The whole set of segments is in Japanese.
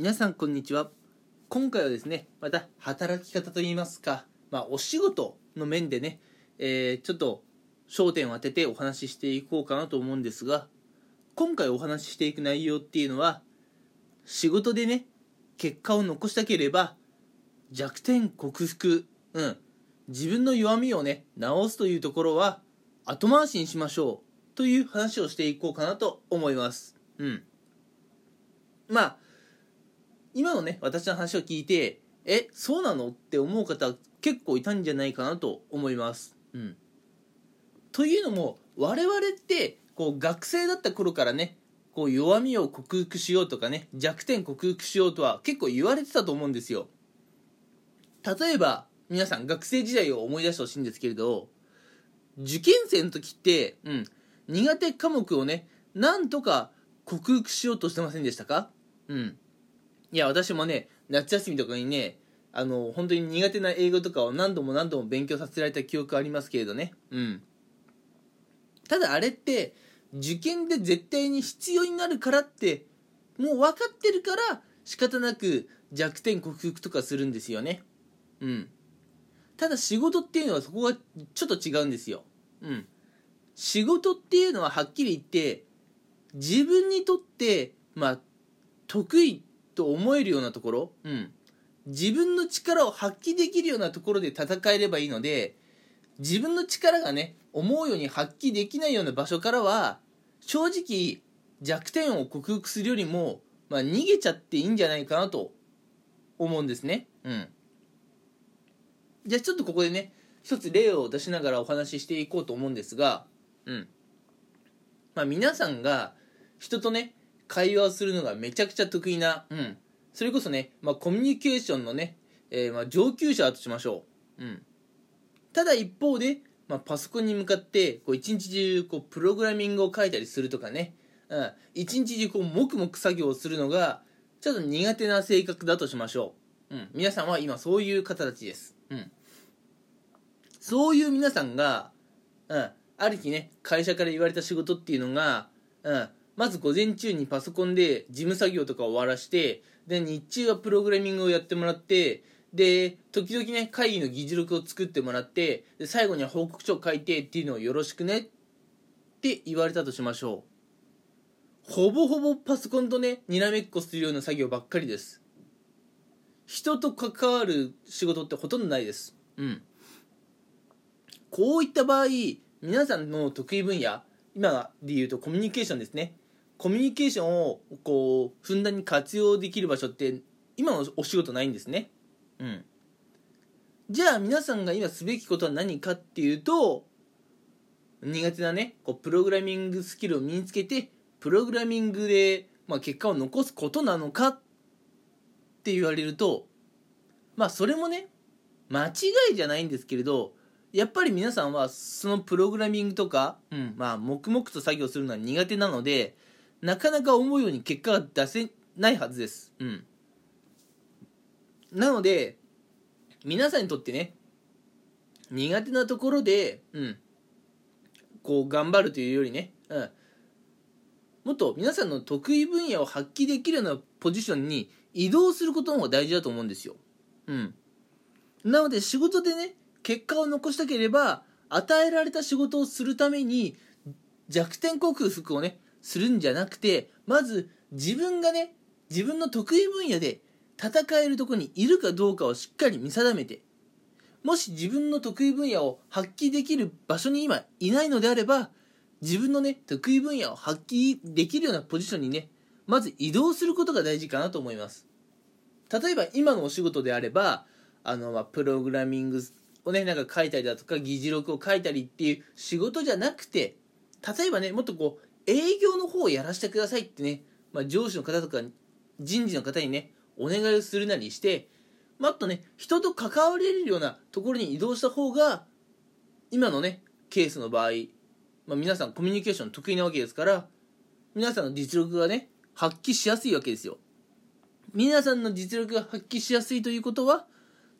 皆さんこんにちは。今回はですねまた働き方といいますか、まあ、お仕事の面でね、えー、ちょっと焦点を当ててお話ししていこうかなと思うんですが今回お話ししていく内容っていうのは仕事でね結果を残したければ弱点克服うん自分の弱みをね直すというところは後回しにしましょうという話をしていこうかなと思います。うん。まあ今のね私の話を聞いてえそうなの？って思う方結構いたんじゃないかなと思います。うん。というのも我々ってこう学生だった頃からねこう弱みを克服しようとかね弱点克服しようとは結構言われてたと思うんですよ。例えば皆さん学生時代を思い出してほしいんですけれど受験生の時って、うん、苦手科目をねなんとか克服しようとしてませんでしたか？うん。いや私もね夏休みとかにねあの本当に苦手な英語とかを何度も何度も勉強させられた記憶ありますけれどね。うん。ただあれって受験で絶対に必要になるからってもう分かってるから仕方なく弱点克服とかするんですよね。うん。ただ仕事っていうのはそこがちょっと違うんですよ。うん。仕事っていうのははっきり言って自分にとってまあ得意と思えるようなところ、うん、自分の力を発揮できるようなところで戦えればいいので自分の力がね思うように発揮できないような場所からは正直弱点を克服するよりも、まあ、逃げちゃっていいんじゃないかなと思うんですね。うん。じゃあちょっとここでね一つ例を出しながらお話ししていこうと思うんですが、うん。まあ皆さんが人とね会話をするのがめちゃくちゃ得意な、うん、それこそね、まあ、コミュニケーションのね、えー、まあ上級者だとしましょう、うん、ただ一方で、まあ、パソコンに向かってこう一日中こうプログラミングを書いたりするとかね、うん、一日中こう黙々作業をするのがちょっと苦手な性格だとしましょう、うん、皆さんは今そういう方たちです、うん、そういう皆さんが、うん、ある日ね会社から言われた仕事っていうのが、うん。まず午前中にパソコンで事務作業とかを終わらしてで日中はプログラミングをやってもらってで時々ね会議の議事録を作ってもらってで最後には報告書を書いてっていうのをよろしくねって言われたとしましょう。ほぼほぼパソコンとねにらめっこするような作業ばっかりです。人と関わる仕事ってほとんどないです。うん。こういった場合皆さんの得意分野今で言うとコミュニケーションですね。コミュニケーションをこうふんだんに活用できる場所って今のお仕事ないんですね。うん。じゃあ皆さんが今すべきことは何かっていうと苦手なねこうプログラミングスキルを身につけてプログラミングで、まあ、結果を残すことなのかって言われるとまあそれもね間違いじゃないんですけれどやっぱり皆さんはそのプログラミングとか、うん、まあ黙々と作業するのは苦手なのでなかなか思うように結果が出せないはずです。うん。なので、皆さんにとってね、苦手なところで、うん、こう頑張るというよりね、うん、もっと皆さんの得意分野を発揮できるようなポジションに移動することの方が大事だと思うんですよ。うん。なので仕事でね、結果を残したければ、与えられた仕事をするために弱点克服をね、するんじゃなくてまず自分がね自分の得意分野で戦えるとこにいるかどうかをしっかり見定めてもし自分の得意分野を発揮できる場所に今いないのであれば自分のね得意分野を発揮できるようなポジションにねまず移動することが大事かなと思います。例えば今のお仕事であればあの、まあ、プログラミングをねなんか書いたりだとか議事録を書いたりっていう仕事じゃなくて例えばねもっとこう営業の方をやらせてくださいってね、まあ、上司の方とか人事の方にねお願いをするなりして、まあ、とね人と関われるようなところに移動した方が今のねケースの場合、まあ、皆さんコミュニケーション得意なわけですから皆さんの実力がね発揮しやすいわけですよ。皆さんの実力が発揮しやすいということは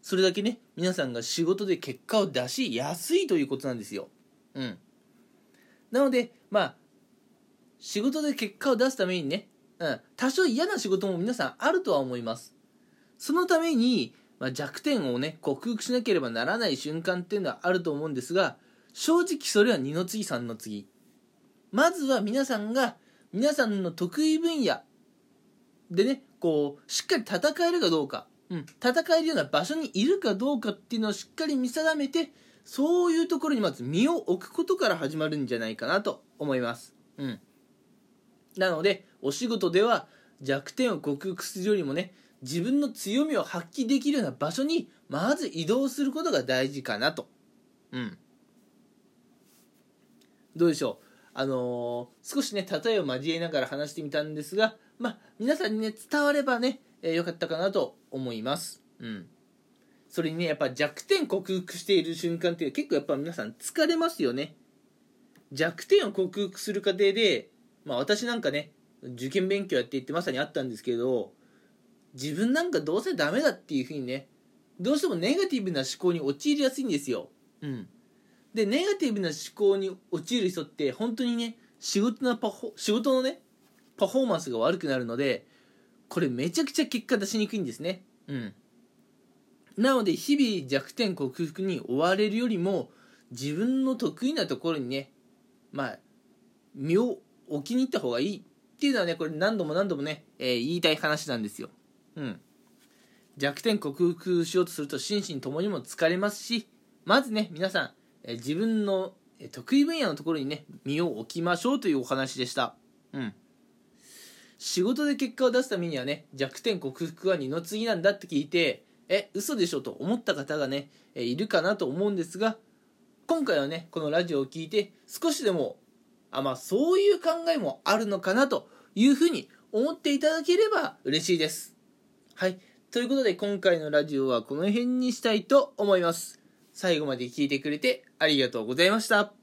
それだけね皆さんが仕事で結果を出しやすいということなんですよ。うん。なのでまあ仕事で結果を出すためにねうん、多少嫌な仕事も皆さんあるとは思いますそのために、まあ、弱点をね克服しなければならない瞬間っていうのはあると思うんですが正直それは2の次3の次まずは皆さんが皆さんの得意分野でねこうしっかり戦えるかどうか、うん、戦えるような場所にいるかどうかっていうのをしっかり見定めてそういうところにまず身を置くことから始まるんじゃないかなと思います。うん。なので、お仕事では弱点を克服するよりもね、自分の強みを発揮できるような場所にまず移動することが大事かなと。うん。どうでしょう？あのー、少しね、例えを交えながら話してみたんですが、まあ、皆さんにね、伝わればね、えー、よかったかなと思います。うん。それにね、やっぱ弱点克服している瞬間っていう結構やっぱ皆さん疲れますよね。弱点を克服する過程で、まあ私なんかね、受験勉強やっていってまさにあったんですけど、自分なんかどうせダメだっていうふうにね、どうしてもネガティブな思考に陥りやすいんですよ。うん。で、ネガティブな思考に陥る人って本当にね、仕事のパフォ、仕事のね、パフォーマンスが悪くなるので、これめちゃくちゃ結果出しにくいんですね。うん。なので日々弱点克服に追われるよりも自分の得意なところにねまあ身を置きに行った方がいいっていうのはねこれ何度も何度もね、えー、言いたい話なんですよ。うん。弱点克服しようとすると心身ともにも疲れますしまずね皆さん、えー、自分の得意分野のところにね身を置きましょうというお話でした。うん。仕事で結果を出すためにはね弱点克服は二の次なんだって聞いてえ嘘でしょと思った方がね、いるかなと思うんですが今回はねこのラジオを聴いて少しでもあまあそういう考えもあるのかなというふうに思っていただければ嬉しいです。はい。ということで今回のラジオはこの辺にしたいと思います。最後まで聞いてくれてありがとうございました。